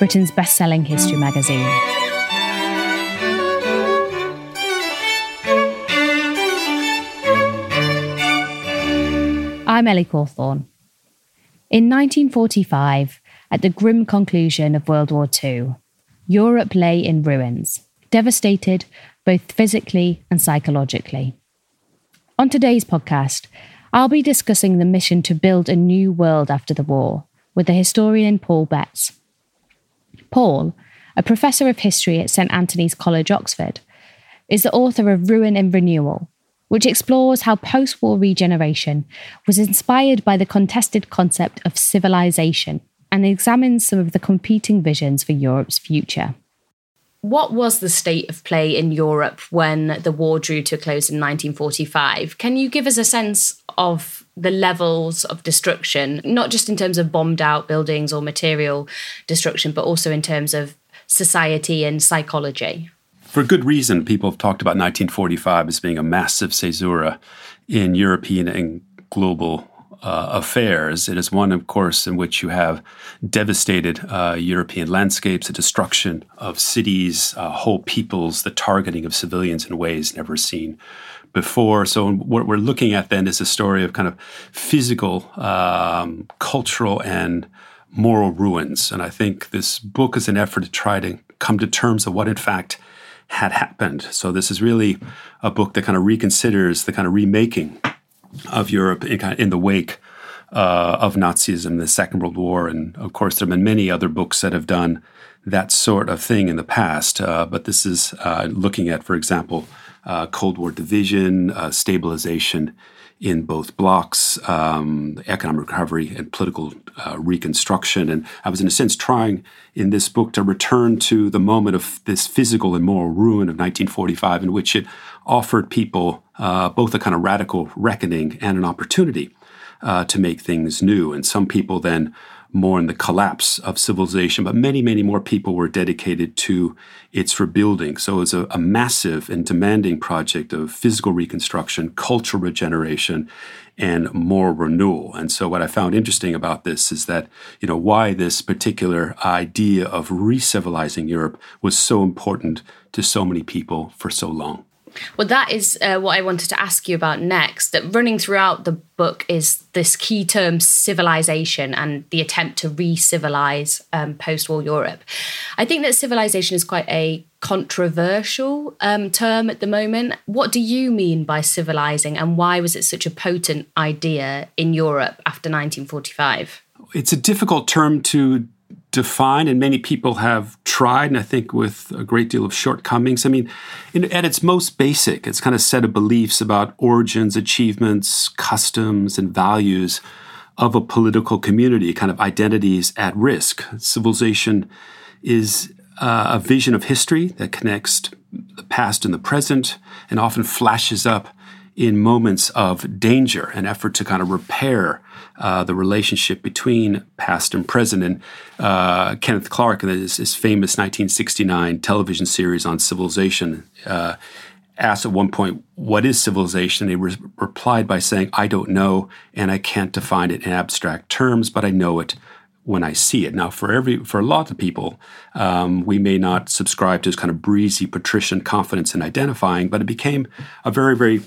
Britain's best selling history magazine. I'm Ellie Cawthorne. In 1945, at the grim conclusion of World War II, Europe lay in ruins, devastated both physically and psychologically. On today's podcast, I'll be discussing the mission to build a new world after the war with the historian Paul Betts. Paul, a professor of history at St Antony's College, Oxford, is the author of Ruin and Renewal, which explores how post war regeneration was inspired by the contested concept of civilization and examines some of the competing visions for Europe's future. What was the state of play in Europe when the war drew to a close in 1945? Can you give us a sense of the levels of destruction, not just in terms of bombed out buildings or material destruction, but also in terms of society and psychology? For good reason, people have talked about 1945 as being a massive caesura in European and global uh, affairs. It is one, of course, in which you have devastated uh, European landscapes, the destruction of cities, uh, whole peoples, the targeting of civilians in ways never seen before. So, what we're looking at then is a story of kind of physical, um, cultural, and moral ruins. And I think this book is an effort to try to come to terms of what, in fact, had happened. So, this is really a book that kind of reconsiders the kind of remaking of Europe in, the wake uh, of Nazism, the Second World War, and of course there have been many other books that have done that sort of thing in the past. Uh, but this is uh, looking at, for example, uh, Cold War division, uh, stabilization in both blocs, um, economic recovery, and political uh, reconstruction. And I was, in a sense, trying in this book to return to the moment of this physical and moral ruin of 1945, in which it offered people uh, both a kind of radical reckoning and an opportunity uh, to make things new. And some people then mourn the collapse of civilization, but many, many more people were dedicated to its rebuilding. So it was a, a, massive and demanding project of physical reconstruction, cultural regeneration, and moral renewal. And so what I found interesting about this is that, you know, why this particular idea of re-civilizing Europe was so important to so many people for so long. Well, that is uh, what I wanted to ask you about next. That running throughout the book is this key term civilization and the attempt to re civilize um, post war Europe. I think that civilization is quite a controversial um, term at the moment. What do you mean by civilizing, and why was it such a potent idea in Europe after 1945? It's a difficult term to define, and many people have tried, and I think with a great deal of shortcomings. I mean, in, at its most basic, it's kind of set of beliefs about origins, achievements, customs, and values of a political community, kind of identities at risk. Civilization is uh, a vision of history that connects the past and the present and often flashes up in moments of danger, an effort to kind of repair uh, the relationship between past and present. And uh, Kenneth Clark, in his, his, famous 1969 television series on civilization, uh, asked at one point, What is civilization? And he re- replied by saying, I don't know, and I can't define it in abstract terms, but I know it when I see it. Now, for every for a lot of people, um, we may not subscribe to this kind of breezy patrician confidence in identifying, but it became a very, very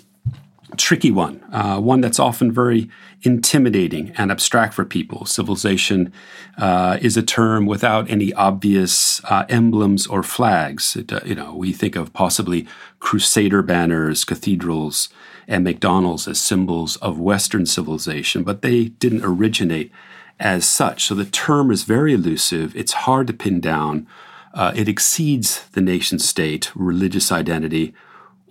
tricky one, uh, one that's often very intimidating and abstract for people. Civilization uh, is a term without any obvious uh, emblems or flags. It, uh, you know, we think of possibly crusader banners, cathedrals, and McDonald's as symbols of Western civilization, but they didn't originate as such. So the term is very elusive. It's hard to pin down. Uh, it exceeds the nation state, religious identity,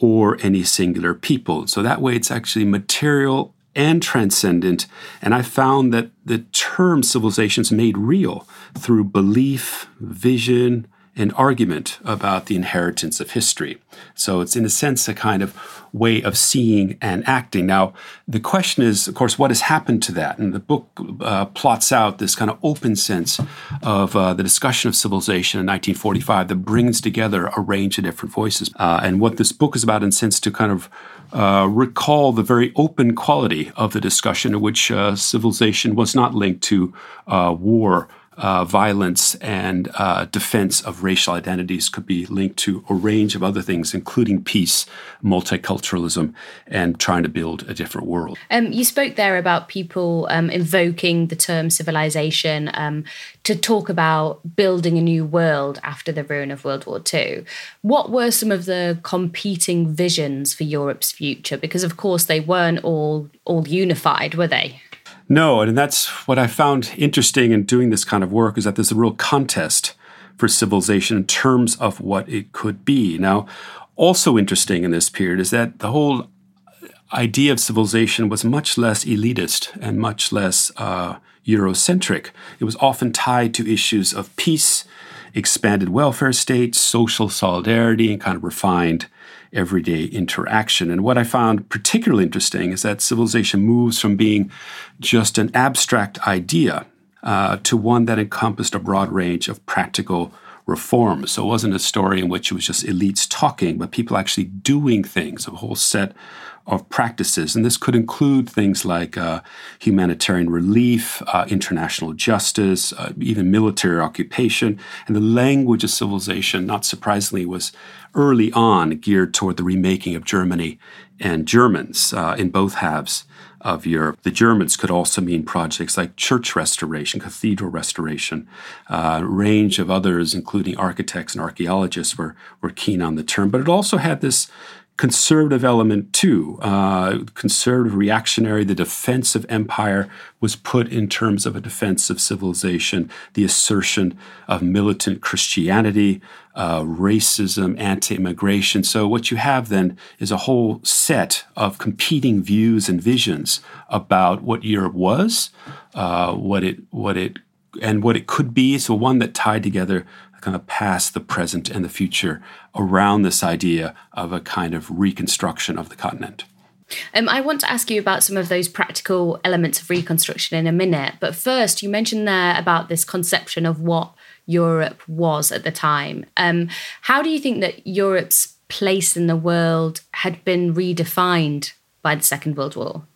or any singular people. So that way it's actually material and transcendent. And I found that the term civilization is made real through belief, vision, an argument about the inheritance of history. So it's, in a sense, a kind of way of seeing and acting. Now, the question is, of course, what has happened to that? And the book uh, plots out this kind of open sense of uh, the discussion of civilization in 1945 that brings together a range of different voices. Uh, and what this book is about, in a sense, to kind of uh, recall the very open quality of the discussion in which uh, civilization was not linked to uh, war uh, violence and uh, defense of racial identities could be linked to a range of other things, including peace, multiculturalism, and trying to build a different world. Um, you spoke there about people um, invoking the term civilization um, to talk about building a new world after the ruin of World War II. What were some of the competing visions for Europe's future? Because, of course, they weren't all all unified, were they? No, and that's what I found interesting in doing this kind of work is that there's a real contest for civilization in terms of what it could be. Now, also interesting in this period is that the whole idea of civilization was much less elitist and much less uh, Eurocentric. It was often tied to issues of peace, expanded welfare states, social solidarity, and kind of refined everyday interaction. And what I found particularly interesting is that civilization moves from being just an abstract idea uh, to one that encompassed a broad range of practical reforms. So it wasn't a story in which it was just elites talking, but people actually doing things, a whole set of practices. And this could include things like uh, humanitarian relief, uh, international justice, uh, even military occupation. And the language of civilization, not surprisingly, was early on geared toward the remaking of Germany and Germans uh, in both halves of Europe. The Germans could also mean projects like church restoration, cathedral restoration. Uh, a range of others, including architects and archaeologists, were, were keen on the term. But it also had this conservative element too. Uh, conservative, reactionary, the defense of empire was put in terms of a defense of civilization, the assertion of militant Christianity, uh, racism, anti immigration. So, what you have then is a whole set of competing views and visions about what Europe was, uh, what it, what it, and what it could be. So, one that tied together kind of past, the present, and the future around this idea of a kind of reconstruction of the continent. Um, I want to ask you about some of those practical elements of reconstruction in a minute. But first, you mentioned there about this conception of what Europe was at the time. Um, how do you think that Europe's place in the world had been redefined by the Second World War,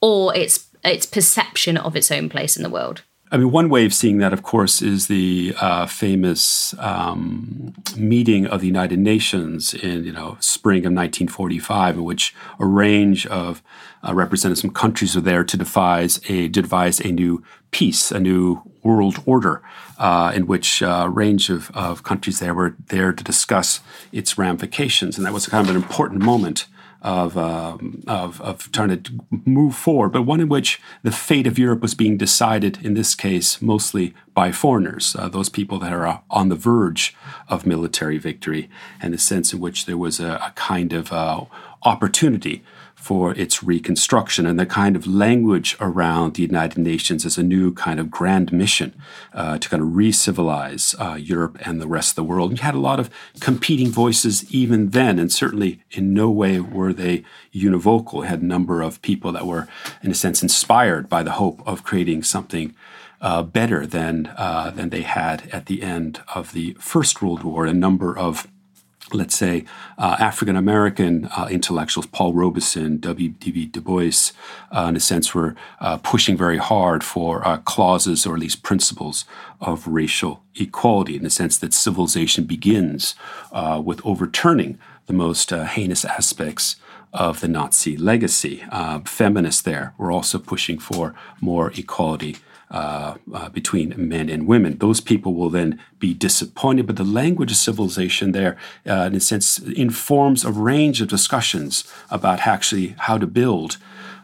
or its its perception of its own place in the world? I mean, one way of seeing that, of course, is the uh, famous um, meeting of the United Nations in you know spring of 1945, in which a range of uh, representatives from countries were there to devise a to devise a new peace, a new world order, uh, in which uh, a range of, of countries there were there to discuss its ramifications, and that was kind of an important moment of, um, of, of trying to move forward, but one in which the fate of Europe was being decided, in this case, mostly by foreigners, uh, those people that are uh, on the verge of military victory, and the sense in which there was a, a kind of uh, opportunity for its reconstruction and the kind of language around the United Nations as a new kind of grand mission uh, to kind of re-civilize uh, Europe and the rest of the world. And you had a lot of competing voices even then, and certainly in no way were they univocal. You had a number of people that were, in a sense, inspired by the hope of creating something uh, better than uh, than they had at the end of the First World War. A number of let's say, uh, African American uh, intellectuals, Paul Robeson, W.E.B. Du Bois, uh, in a sense, were uh, pushing very hard for uh, clauses or at least principles of racial equality, in the sense that civilization begins uh, with overturning the most heinous aspects of the Nazi legacy. feminists there were also pushing for more equality uh, uh, between men and women. Those people will then be disappointed, but the language of civilization there, uh, in a sense, informs a range of discussions about actually how to build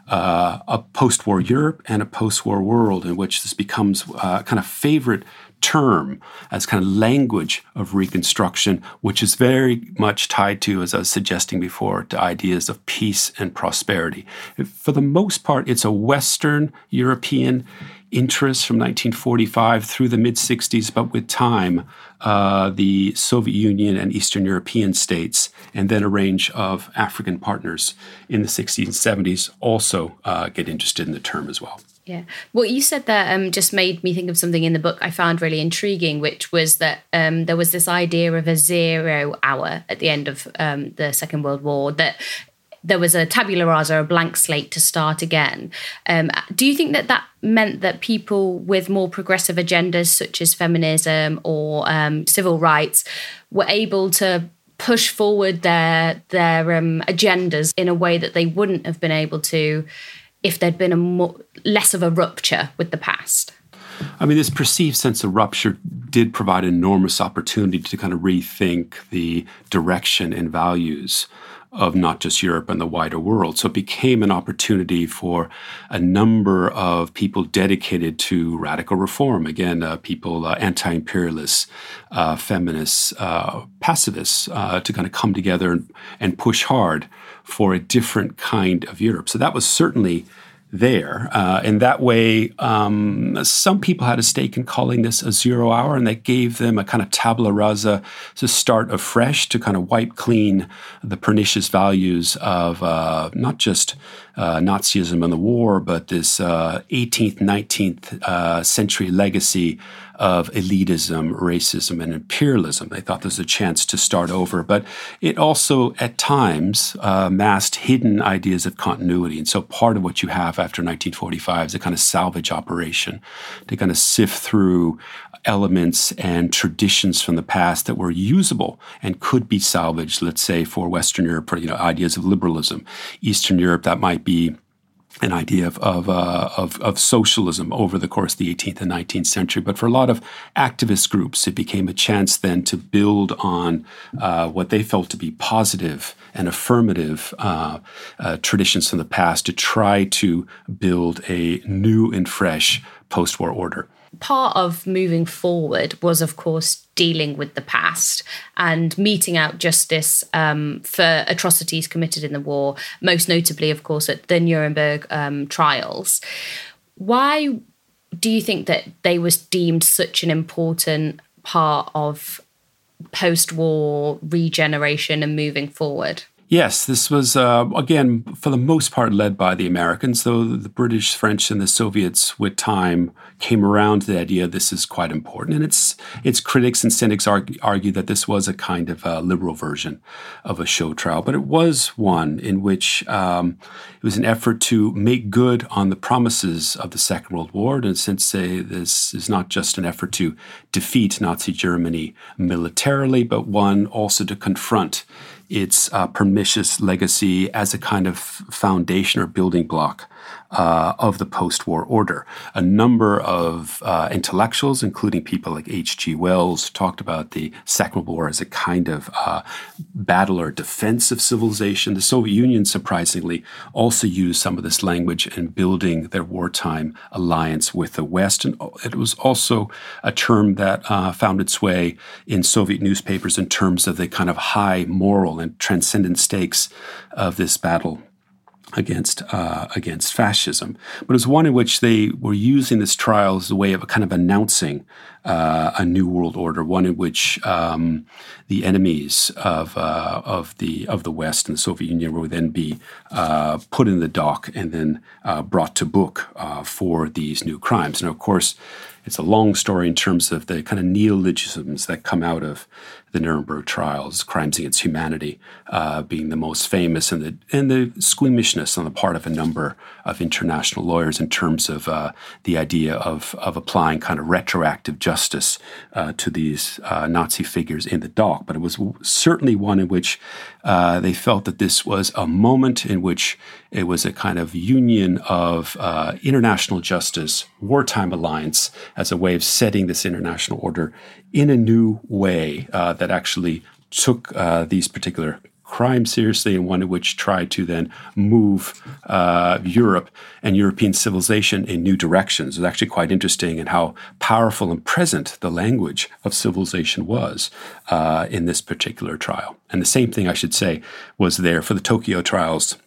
uh, a post-war Europe and a post-war world in which this becomes uh, kind of favorite term as kind of language of reconstruction, which is very much tied to, as I was suggesting before, to ideas of peace and prosperity. For the most part, it's a Western European interest from 1945 through the mid 60s, but with time, uh, the Soviet Union and Eastern European states, and then a range of African partners in the 60s and 70s also uh, get interested in the term as well. Yeah. What you said there um, just made me think of something in the book I found really intriguing, which was that um, there was this idea of a zero hour at the end of um, the Second World War, that there was a tabula rasa, a blank slate to start again. Um, do you think that that meant that people with more progressive agendas, such as feminism or um, civil rights, were able to push forward their their um, agendas in a way that they wouldn't have been able to if there'd been a more, less of a rupture with the past? I mean, this perceived sense of rupture did provide enormous opportunity to kind of rethink the direction and values of not just Europe and the wider world. So it became an opportunity for a number of people dedicated to radical reform. Again, uh, people, uh, anti imperialists, uh, feminists, uh, pacifists, uh, to kind of come together and, and push hard for a different kind of Europe. So that was certainly there. Uh, in that way, um, some people had a stake in calling this a zero hour, and that gave them a kind of tabula rasa to start afresh, to kind of wipe clean the pernicious values of uh, not just uh, Nazism and the war, but this 18th, uh, 19th uh, century legacy of elitism, racism, and imperialism. They thought there was a chance to start over, but it also at times uh, masked hidden ideas of continuity. And so part of what you have after 1945 is a kind of salvage operation to kind of sift through elements and traditions from the past that were usable and could be salvaged, let's say, for Western Europe, you know, ideas of liberalism. Eastern Europe, that might be an idea of of, uh, of, of socialism over the course of the 18th and 19th century. But for a lot of activist groups, it became a chance then to build on uh, what they felt to be positive and affirmative uh, uh traditions from the past to try to build a new and fresh post-war order part of moving forward was, of course, dealing with the past and meting out justice um, for atrocities committed in the war, most notably, of course, at the Nuremberg um, trials. Why do you think that they was deemed such an important part of post-war regeneration and moving forward? Yes, this was, uh, again, for the most part led by the Americans, though the British, French, and the Soviets with time came around to the idea this is quite important. And its, its critics and cynics argue, argue that this was a kind of liberal version of a show trial, but it was one in which um, it was an effort to make good on the promises of the Second World War. And since uh, this is not just an effort to defeat Nazi Germany militarily, but one also to confront its uh, pernicious legacy as a kind of foundation or building block uh, of the post war order. A number of uh, intellectuals, including people like H.G. Wells, talked about the Second World War as a kind of uh, battle or defense of civilization. The Soviet Union, surprisingly, also used some of this language in building their wartime alliance with the West. And it was also a term that uh, found its way in Soviet newspapers in terms of the kind of high moral and transcendent stakes of this battle against uh, against fascism, but it was one in which they were using this trial as a way of kind of announcing uh, a new world order, one in which um, the enemies of uh, of the of the West and the Soviet Union would then be uh, put in the dock and then uh, brought to book uh, for these new crimes. And of course, it's a long story in terms of the kind of neologisms that come out of the Nuremberg trials, crimes against humanity uh, being the most famous, and the and the squeamishness on the part of a number of international lawyers in terms of the idea of of applying kind of retroactive justice uh, to these uh, Nazi figures in the dock. But it was certainly one in which uh, they felt that this was a moment in which it was a kind of union of uh, international justice, wartime alliance, as a way of setting this international order in a new way uh, that actually took uh, these particular crimes seriously and one which tried to then move uh, Europe and European civilization in new directions. It was actually quite interesting in how powerful and present the language of civilization was uh, in this particular trial. And the same thing, I should say, was there for the Tokyo trials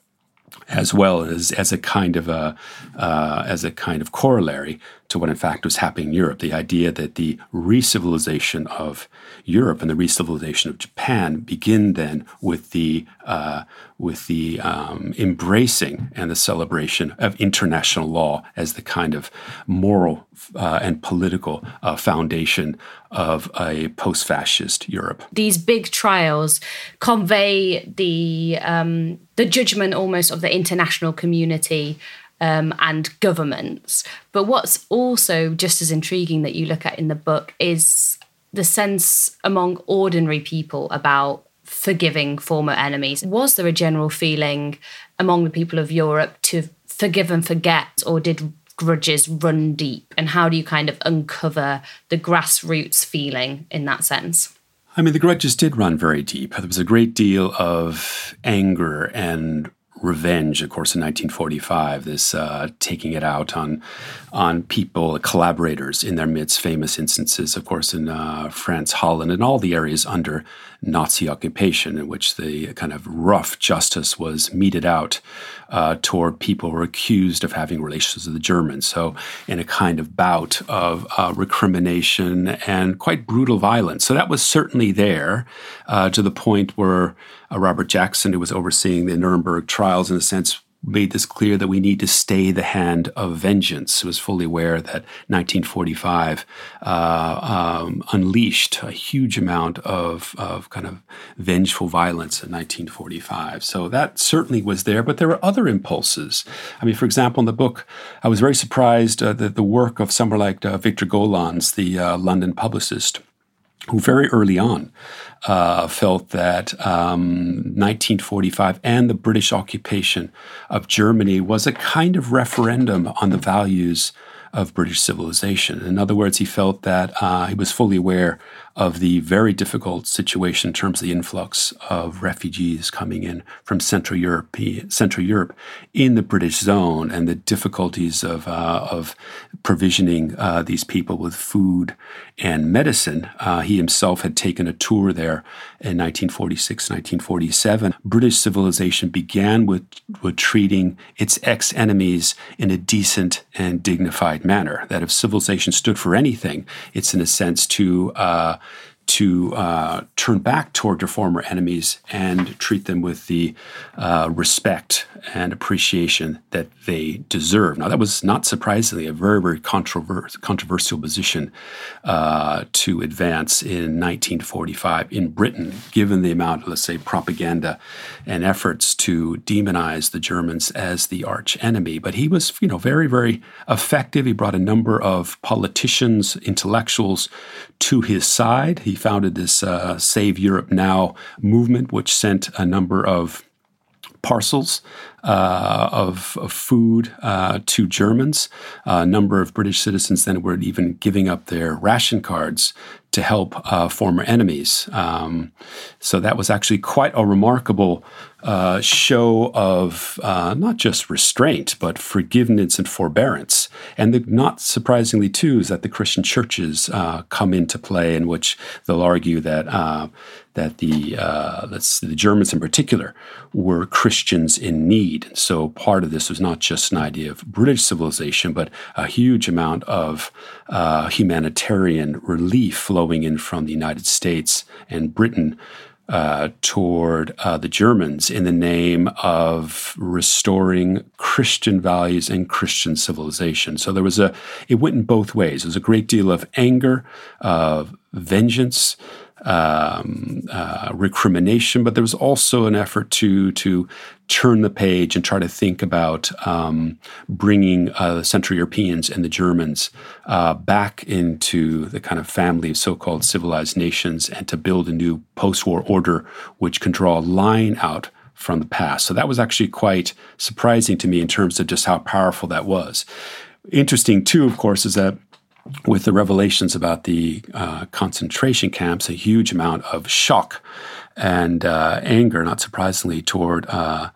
as well as as a kind of a uh, as a kind of corollary to what in fact was happening in Europe. The idea that the re-civilization of Europe and the re-civilization of Japan begin then with the uh, with the um, embracing and the celebration of international law as the kind of moral uh, and political uh, foundation of a post-fascist Europe. These big trials convey the um, the judgment almost of the international community um, and governments. But what's also just as intriguing that you look at in the book is the sense among ordinary people about forgiving former enemies. Was there a general feeling among the people of Europe to forgive and forget, or did grudges run deep? And how do you kind of uncover the grassroots feeling in that sense? I mean, the grudges did run very deep. There was a great deal of anger and revenge, of course, in 1945, this uh, taking it out on on people, collaborators in their midst. Famous instances, of course, in uh, France, Holland, and all the areas under Nazi occupation, in which the kind of rough justice was meted out uh, toward people who were accused of having relations with the Germans. So, in a kind of bout of uh, recrimination and quite brutal violence. So that was certainly there uh, to the point where uh, Robert Jackson, who was overseeing the Nuremberg trials, in a sense, made this clear that we need to stay the hand of vengeance. Was fully aware that 1945 uh, um, unleashed a huge amount of, of kind of vengeful violence in 1945. So that certainly was there, but there were other impulses. I mean, for example, in the book, I was very surprised uh, that the work of someone like uh, Victor Gollancz, the uh, London publicist, who very early on uh, felt that um, 1945 and the British occupation of Germany was a kind of referendum on the values of British civilization. In other words, he felt that uh, he was fully aware of the very difficult situation in terms of the influx of refugees coming in from Central Europe, Central Europe in the British zone, and the difficulties of uh, of provisioning uh, these people with food and medicine. Uh, he himself had taken a tour there in 1946, 1947. British civilization began with, with treating its ex enemies in a decent and dignified manner. That if civilization stood for anything, it's in a sense to uh, to uh, turn back toward your former enemies and treat them with the uh, respect and appreciation that they deserve. Now, that was not surprisingly a very, very controver- controversial position uh, to advance in 1945 in Britain, given the amount, of, let's say, propaganda and efforts to demonize the Germans as the arch enemy. But he was, you know, very, very effective. He brought a number of politicians, intellectuals to his side. He founded this uh, Save Europe Now movement, which sent a number of parcels uh, of, of, food uh, to Germans. a number of British citizens then were even giving up their ration cards to help uh, former enemies. Um, so that was actually quite a remarkable uh, show of uh, not just restraint, but forgiveness and forbearance. And the, not surprisingly, too, is that the Christian churches uh, come into play, in which they'll argue that that the uh, the Germans in particular were Christians in need. So part of this was not just an idea of British civilization, but a huge amount of uh, humanitarian relief flowing in from the United States and Britain. Uh, toward uh, the Germans in the name of restoring Christian values and Christian civilization. So there was a, it went in both ways. There was a great deal of anger, of vengeance, um, uh, recrimination, but there was also an effort to to turn the page and try to think about um, bringing uh, Central Europeans and the Germans uh, back into the kind of family of so-called civilized nations, and to build a new post-war order which can draw a line out from the past. So that was actually quite surprising to me in terms of just how powerful that was. Interesting too, of course, is that with the revelations about the uh, concentration camps, a huge amount of shock and uh, anger, not surprisingly, toward uh,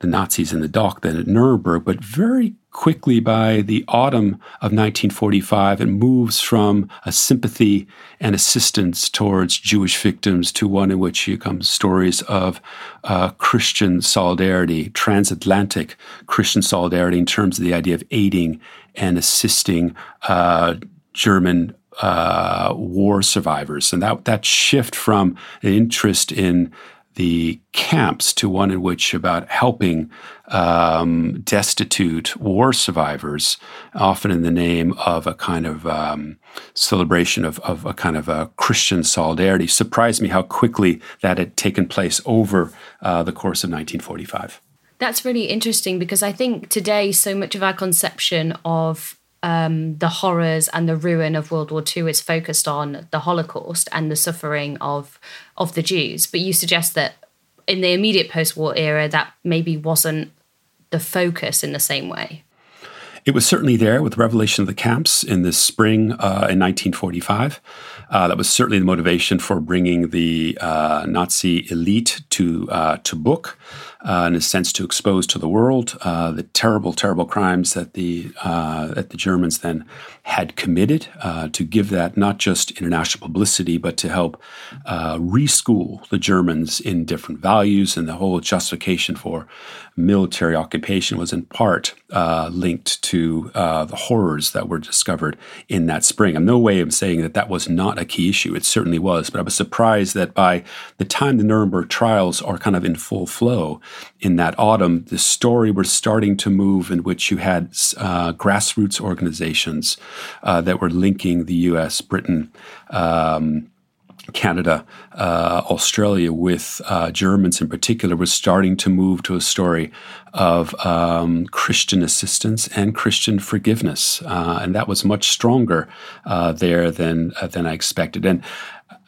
the Nazis in the dock then at Nuremberg, but very quickly by the autumn of 1945, it moves from a sympathy and assistance towards Jewish victims to one in which comes stories of uh, Christian solidarity, transatlantic Christian solidarity in terms of the idea of aiding and assisting uh, German uh, war survivors. And that, that shift from an interest in the camps to one in which about helping um, destitute war survivors, often in the name of a kind of um, celebration of, of, a kind of a Christian solidarity, surprised me how quickly that had taken place over uh, the course of 1945. That's really interesting because I think today so much of our conception of um, the horrors and the ruin of World War II is focused on the Holocaust and the suffering of of the Jews. But you suggest that in the immediate post-war era, that maybe wasn't the focus in the same way. It was certainly there with the revelation of the camps in the spring uh, in 1945. Uh, that was certainly the motivation for bringing the uh, Nazi elite to uh, to book uh, in a sense, to expose to the world uh, the terrible, terrible crimes that the uh, that the Germans then had committed. Uh, to give that not just international publicity, but to help uh, reschool the Germans in different values, and the whole justification for military occupation was in part uh, linked to the horrors that were discovered in that spring. I'm no way of saying that that was not a key issue. It certainly was, but I was surprised that by the time the Nuremberg trials are kind of in full flow, in that autumn, the story was starting to move in which you had uh, grassroots organizations uh, that were linking the US, Britain, um, Canada, uh, Australia, with uh, Germans in particular, was starting to move to a story of um, Christian assistance and Christian forgiveness, uh, and that was much stronger uh, there than uh, than I expected. And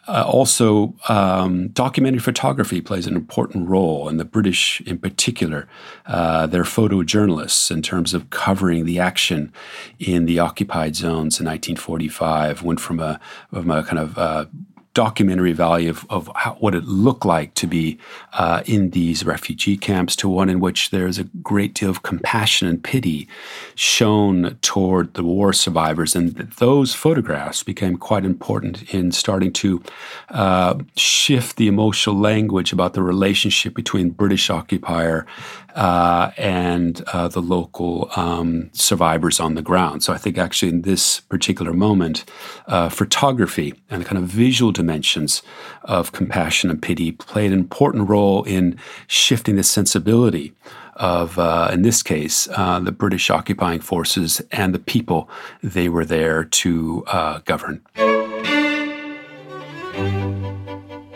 uh, also, um, documentary photography plays an important role, and the British, in particular, uh, they're photojournalists in terms of covering the action in the occupied zones in 1945. Went from a, from a kind of uh, documentary value of, of how, what it looked like to be uh, in these refugee camps to one in which there's a great deal of compassion and pity shown toward the war survivors. And those photographs became quite important in starting to uh, shift the emotional language about the relationship between British occupier uh, and uh, the local um, survivors on the ground. So I think actually in this particular moment, uh, photography and the kind of visual dimensions of compassion and pity played an important role in shifting the sensibility of, uh, in this case, uh, the British occupying forces and the people they were there to uh, govern.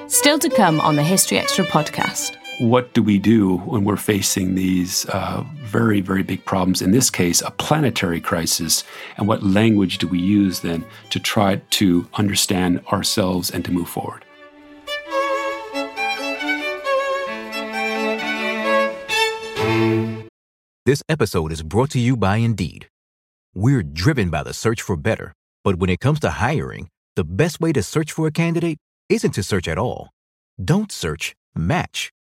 Still to come on the History Extra podcast what do we do when we're facing these uh, very, very big problems? In this case, a planetary crisis. And what language do we use then to try to understand ourselves and to move forward? This episode is brought to you by Indeed. We're driven by the search for better, but when it comes to hiring, the best way to search for a candidate isn't to search at all. Don't search, match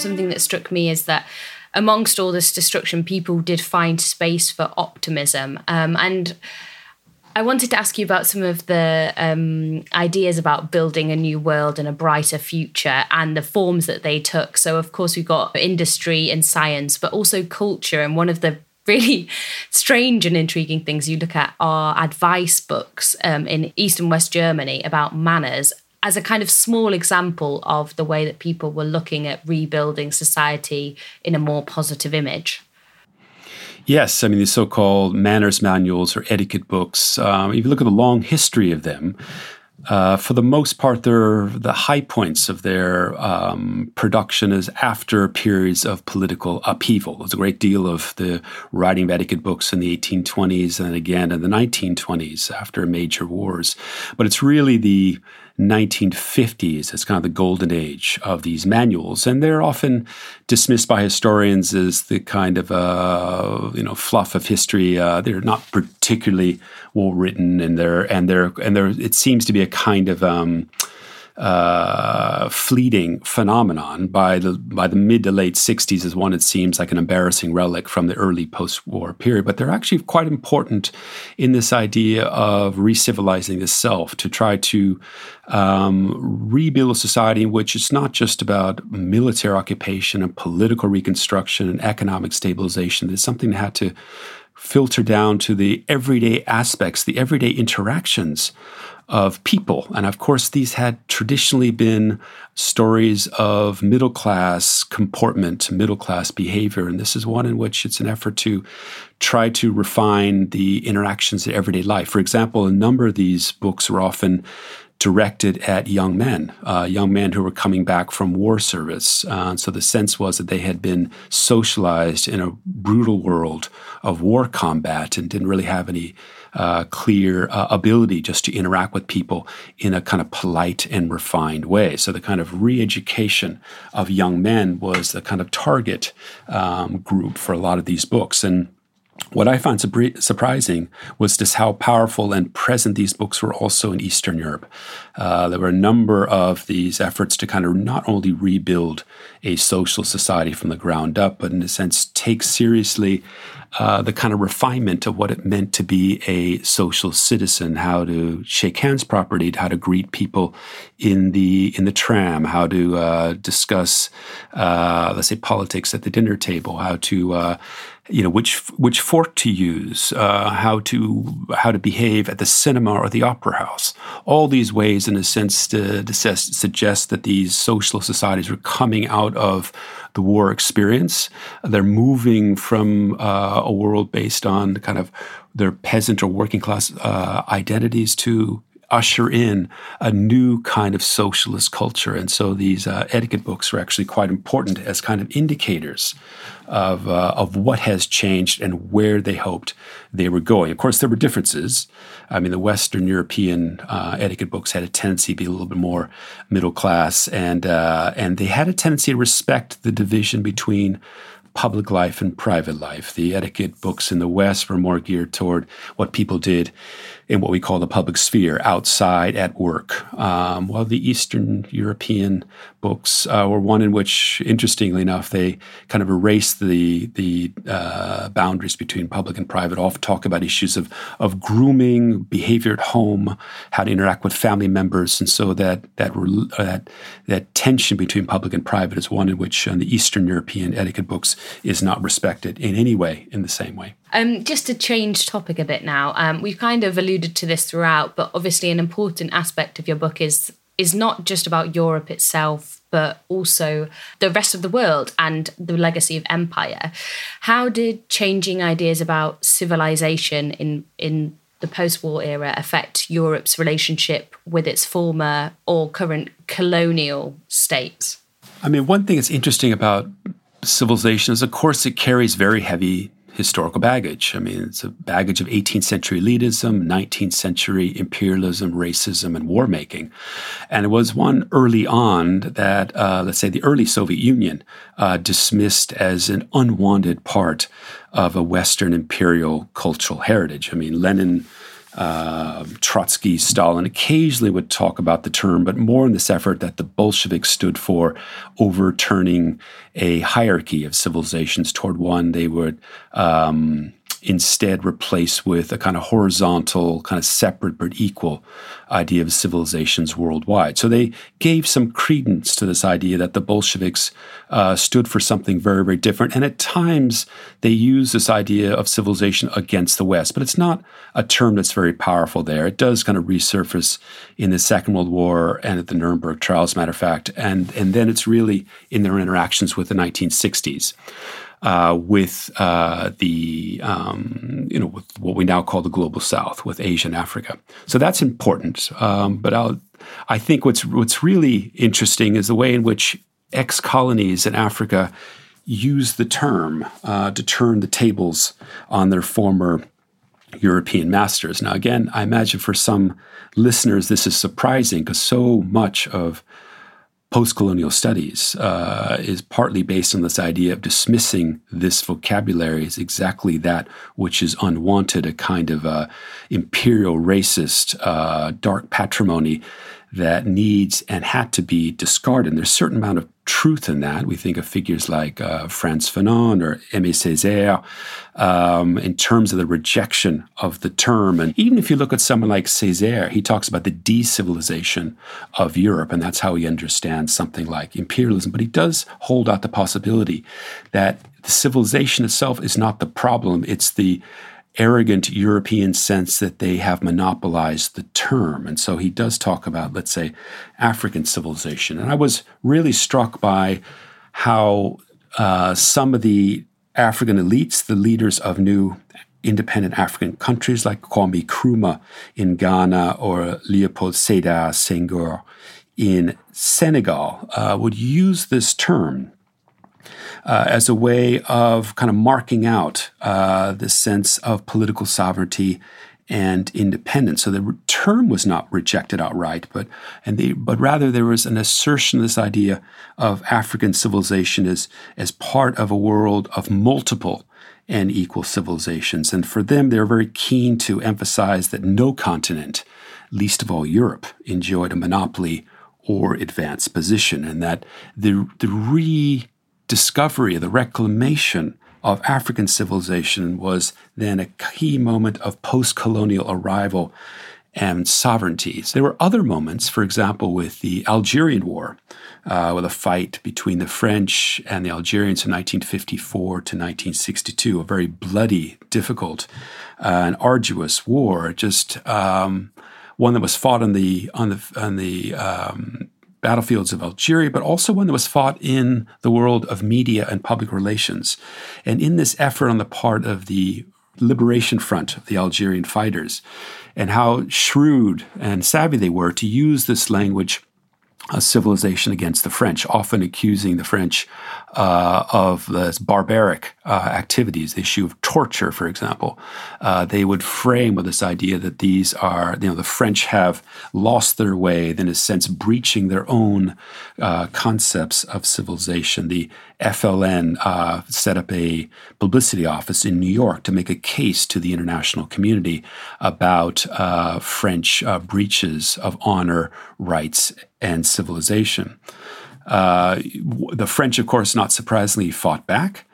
something that struck me is that amongst all this destruction, people did find space for optimism. Um, and I wanted to ask you about some of the um, ideas about building a new world and a brighter future and the forms that they took. So, of course, we've got industry and science, but also culture. And one of the really strange and intriguing things you look at are advice books um, in East and West Germany about manners as a kind of small example of the way that people were looking at rebuilding society in a more positive image. Yes, I mean, the so called manners manuals or etiquette books, um, if you look at the long history of them, uh, for the most part, they're, the high points of their um, production is after periods of political upheaval. There's a great deal of the writing of etiquette books in the 1820s and again in the 1920s after major wars. But it's really the 1950s as kind of the golden age of these manuals, and they're often dismissed by historians as the kind of uh, you know fluff of history. Uh, they're not particularly well written, and they're and they're and there. It seems to be a kind of um, uh, fleeting phenomenon by the by the mid to late 60s is one it seems like an embarrassing relic from the early post-war period but they're actually quite important in this idea of re-civilizing the self to try to um, rebuild a society in which it's not just about military occupation and political reconstruction and economic stabilization. It's something that had to filter down to the everyday aspects the everyday interactions of people. And of course, these had traditionally been stories of middle class comportment, middle class behavior. And this is one in which it's an effort to try to refine the interactions in everyday life. For example, a number of these books were often directed at young men, uh, young men who were coming back from war service. Uh, so the sense was that they had been socialized in a brutal world of war combat and didn't really have any uh, clear uh, ability just to interact with people in a kind of polite and refined way. So the kind of re-education of young men was the kind of target um, group for a lot of these books. And what I found surprising was just how powerful and present these books were also in Eastern Europe. Uh, there were a number of these efforts to kind of not only rebuild a social society from the ground up, but in a sense take seriously uh, the kind of refinement of what it meant to be a social citizen, how to shake hands properly, how to greet people in the in the tram, how to uh, discuss, uh, let's say, politics at the dinner table, how to uh, you know which which fork to use, uh, how to how to behave at the cinema or the opera house. All these ways, in a sense, to, to suggest that these social societies were coming out of the war experience. They're moving from uh, a world based on kind of their peasant or working class uh, identities to usher in a new kind of socialist culture. And so these uh, etiquette books are actually quite important as kind of indicators of, uh, of what has changed and where they hoped they were going. Of course, there were differences. I mean, the Western European uh, etiquette books had a tendency to be a little bit more middle class, and, uh, and they had a tendency to respect the division between public life and private life. The etiquette books in the West were more geared toward what people did in what we call the public sphere, outside at work. Um, while the Eastern European books uh, were one in which, interestingly enough, they kind of erase the the uh, boundaries between public and private. Often talk about issues of of grooming, behavior at home, how to interact with family members, and so that that uh, that that tension between public and private is one in which uh, the Eastern European etiquette books is not respected in any way in the same way. Um, just to change topic a bit now, um, we've kind of alluded to this throughout, but obviously an important aspect of your book is is not just about Europe itself, but also the rest of the world and the legacy of empire. How did changing ideas about civilization in in the post-war era affect Europe's relationship with its former or current colonial states? I mean, one thing that's interesting about civilization is, of course, it carries very heavy historical baggage. I mean, it's a baggage of 18th century elitism, 19th century imperialism, racism, and war making. And it was one early on that, uh, let's say, the early Soviet Union uh, dismissed as an unwanted part of a Western imperial cultural heritage. I mean, Lenin uh, Trotsky, Stalin occasionally would talk about the term, but more in this effort that the Bolsheviks stood for overturning a hierarchy of civilizations toward one. They would um, instead replaced with a kind of horizontal, kind of separate but equal idea of civilizations worldwide. So they gave some credence to this idea that the Bolsheviks uh, stood for something very, very different. And at times they use this idea of civilization against the West, but it's not a term that's very powerful there. It does kind of resurface in the Second World War and at the Nuremberg trials, matter of fact. And, and then it's really in their interactions with the 1960s. Uh, with uh, the um, you know with what we now call the global South, with Asia and Africa. So that's important. Um, but I'll, I think what's what's really interesting is the way in which ex colonies in Africa use the term uh, to turn the tables on their former European masters. Now, again, I imagine for some listeners this is surprising because so much of post colonial studies uh, is partly based on this idea of dismissing this vocabulary as exactly that which is unwanted, a kind of uh, imperial racist uh, dark patrimony that needs and had to be discarded. And there's a certain amount of truth in that. We think of figures like uh, Frantz Fanon or Aimé Césaire um, in terms of the rejection of the term. And even if you look at someone like Césaire, he talks about the decivilization of Europe, and that's how he understands something like imperialism. But he does hold out the possibility that the civilization itself is not the problem, it's the arrogant European sense that they have monopolized the term. And so he does talk about, let's say, African civilization. And I was really struck by how uh, some of the African elites, the leaders of new independent African countries like Kwame Nkrumah in Ghana or Leopold Sedar Senghor in Senegal, uh, would use this term uh, as a way of kind of marking out uh, the sense of political sovereignty and independence. So the term was not rejected outright, but and the, but rather there was an assertion of this idea of African civilization as as part of a world of multiple and equal civilizations. And for them, they're very keen to emphasize that no continent, least of all Europe, enjoyed a monopoly or advanced position, and that the the re discovery, of the reclamation of African civilization was then a key moment of post colonial arrival and sovereignties. There were other moments, for example, with the Algerian War, uh, with a fight between the French and the Algerians from 1954 to 1962, a very bloody, difficult, uh, and arduous war, just um, one that was fought on the on the on the um, battlefields of Algeria, but also one that was fought in the world of media and public relations. And in this effort on the part of the liberation front the Algerian fighters, and how shrewd and savvy they were to use this language a civilization against the French, often accusing the French uh, of this barbaric uh, activities, the issue of torture, for example. Uh, they would frame with this idea that these are, you know, the French have lost their way, in a sense, breaching their own uh, concepts of civilization. The FLN uh, set up a publicity office in New York to make a case to the international community about uh, French breaches of honor, rights, and civilization. Uh, the French, of course, not surprisingly, fought back.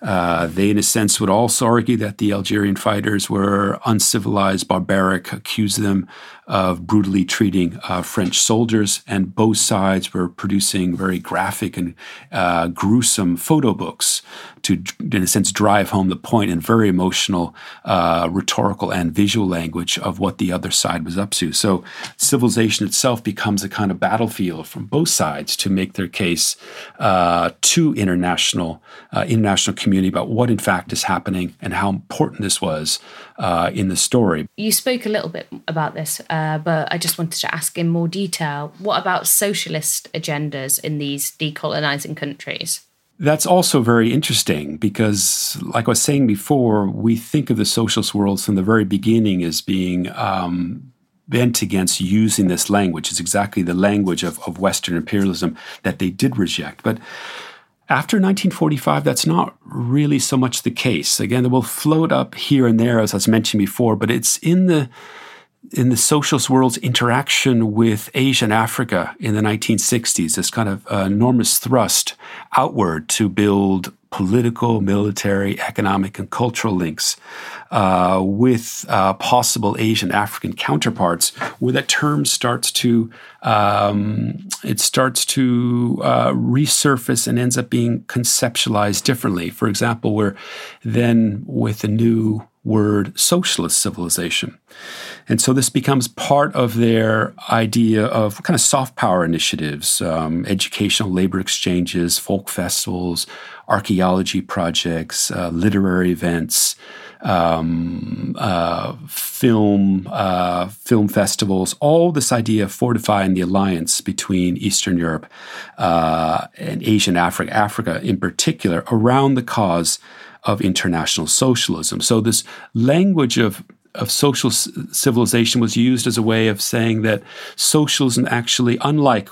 Uh, they, in a sense, would also argue that the Algerian fighters were uncivilized, barbaric, accuse them of brutally treating uh, French soldiers, and both sides were producing very graphic and uh, gruesome photo books to, in a sense, drive home the point in very emotional, uh, rhetorical, and visual language of what the other side was up to. So, civilization itself becomes a kind of battlefield from both sides to make their case uh, to international uh, international community about what, in fact, is happening and how important this was uh, in the story. You spoke a little bit about this, uh, but I just wanted to ask in more detail what about socialist agendas in these decolonizing countries? That's also very interesting because, like I was saying before, we think of the socialist world from the very beginning as being um, bent against using this language. It's exactly the language of, of Western imperialism that they did reject. But after 1945, that's not really so much the case. Again, it will float up here and there, as I was mentioned before, but it's in the in the socialist world's interaction with Asia and Africa in the 1960s, this kind of uh, enormous thrust outward to build political, military, economic, and cultural links uh, with uh, possible Asian African counterparts, where that term starts to um, it starts to uh, resurface and ends up being conceptualized differently. For example, where then with the new word socialist civilization. And so this becomes part of their idea of kind of soft power initiatives, um, educational labor exchanges, folk festivals, archaeology projects, uh, literary events, um, uh, film uh, film festivals. All this idea of fortifying the alliance between Eastern Europe uh, and Asian Africa, Africa in particular, around the cause of international socialism. So this language of of social civilization was used as a way of saying that socialism actually, unlike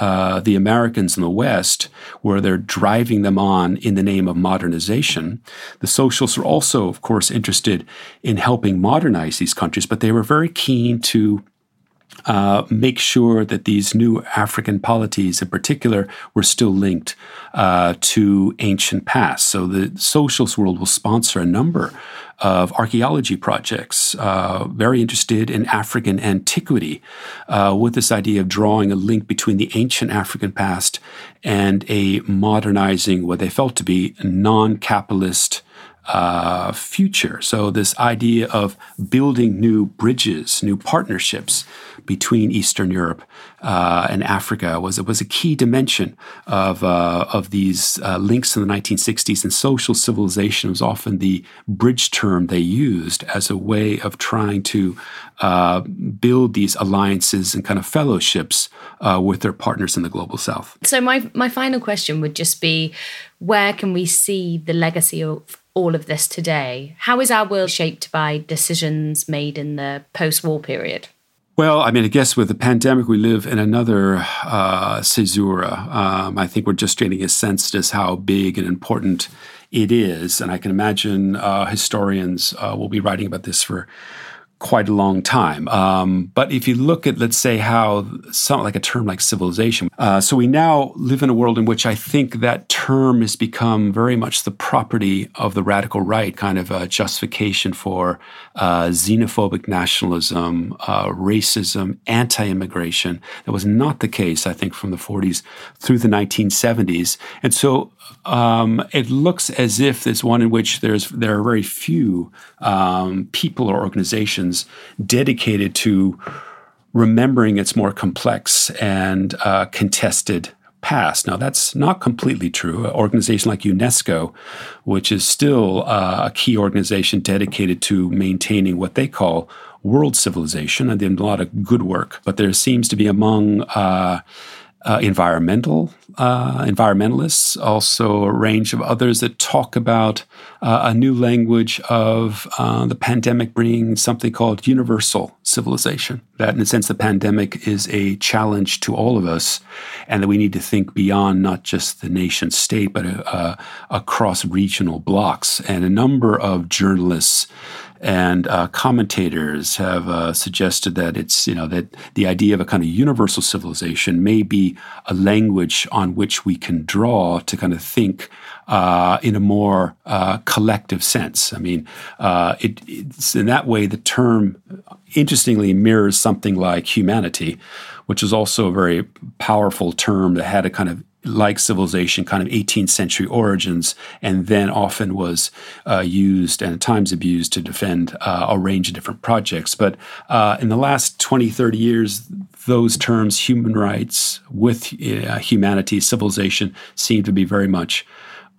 uh, the Americans in the West, where they're driving them on in the name of modernization. The socialists were also, of course, interested in helping modernize these countries, but they were very keen to uh, make sure that these new African polities, in particular, were still linked uh, to ancient past. So the socialist world will sponsor a number of archaeology projects, uh, very interested in African antiquity, uh, with this idea of drawing a link between the ancient African past and a modernizing what they felt to be non capitalist uh, future. So, this idea of building new bridges, new partnerships between Eastern Europe uh, and Africa was was a key dimension of uh, of these uh, links in the 1960s. And social civilization was often the bridge term they used as a way of trying to uh, build these alliances and kind of fellowships with their partners in the global South. So my my final question would just be, where can we see the legacy of all of this today? How is our world shaped by decisions made in the post war period? Well, I mean, I guess with the pandemic, we live in another uh, caesura. Um, I think we're just getting a sense as how big and important it is. And I can imagine uh, historians uh, will be writing about this for quite a long time. Um, but if you look at, let's say, how something like a term like civilization, uh, so we now live in a world in which I think that term has become very much the property of the radical right, kind of a justification for uh, xenophobic nationalism, uh, racism, anti immigration. That was not the case, I think, from the 40s through the 1970s. And so um, it looks as if it's one in which there's there are very few um, people or organizations dedicated to remembering its more complex and uh, contested past. Now, that's not completely true. An organization like UNESCO, which is still uh, a key organization dedicated to maintaining what they call world civilization, and they've a lot of good work. But there seems to be among uh, uh, environmental uh, environmentalists, also a range of others that talk about uh, a new language of uh, the pandemic bringing something called universal civilization. That, in a sense, the pandemic is a challenge to all of us, and that we need to think beyond not just the nation state, but uh, across regional blocs. And a number of journalists and uh, commentators have uh, suggested that it's you know that the idea of a kind of universal civilization may be a language on which we can draw to kind of think uh, in a more uh, collective sense. I mean, uh, it, it's in that way the term interestingly mirrors something like humanity, which is also a very powerful term that had a kind of like civilization, kind of 18th century origins, and then often was uh, used and at times abused to defend uh, a range of different projects. But uh, in the last 20, 30 years, those terms, human rights with uh, humanity, civilization, seem to be very much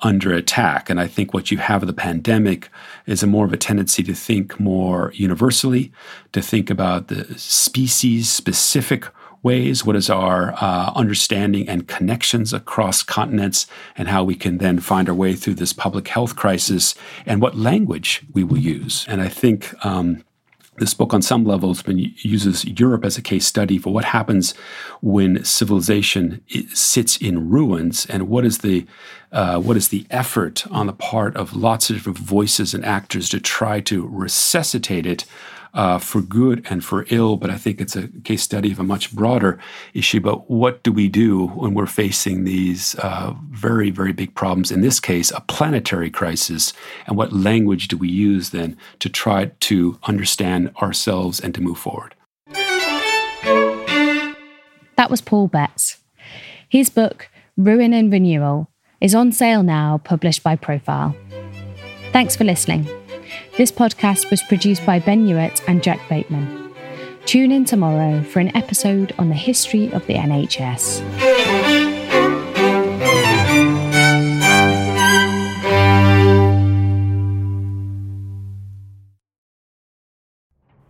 under attack. And I think what you have of the pandemic is a more of a tendency to think more universally, to think about the species specific ways? What is our uh, understanding and connections across continents, and how we can then find our way through this public health crisis, and what language we will use? And I think. Um, this book, on some levels, uses Europe as a case study for what happens when civilization sits in ruins, and what is the uh, what is the effort on the part of lots of different voices and actors to try to resuscitate it uh, for good and for ill, but I think it's a case study of a much broader issue. But what do we do when we're facing these uh, very, very big problems? In this case, a planetary crisis. And what language do we use then to try to understand ourselves and to move forward? That was Paul Betts. His book, Ruin and Renewal, is on sale now, published by Profile. Thanks for listening. This podcast was produced by Ben Hewitt and Jack Bateman. Tune in tomorrow for an episode on the history of the NHS.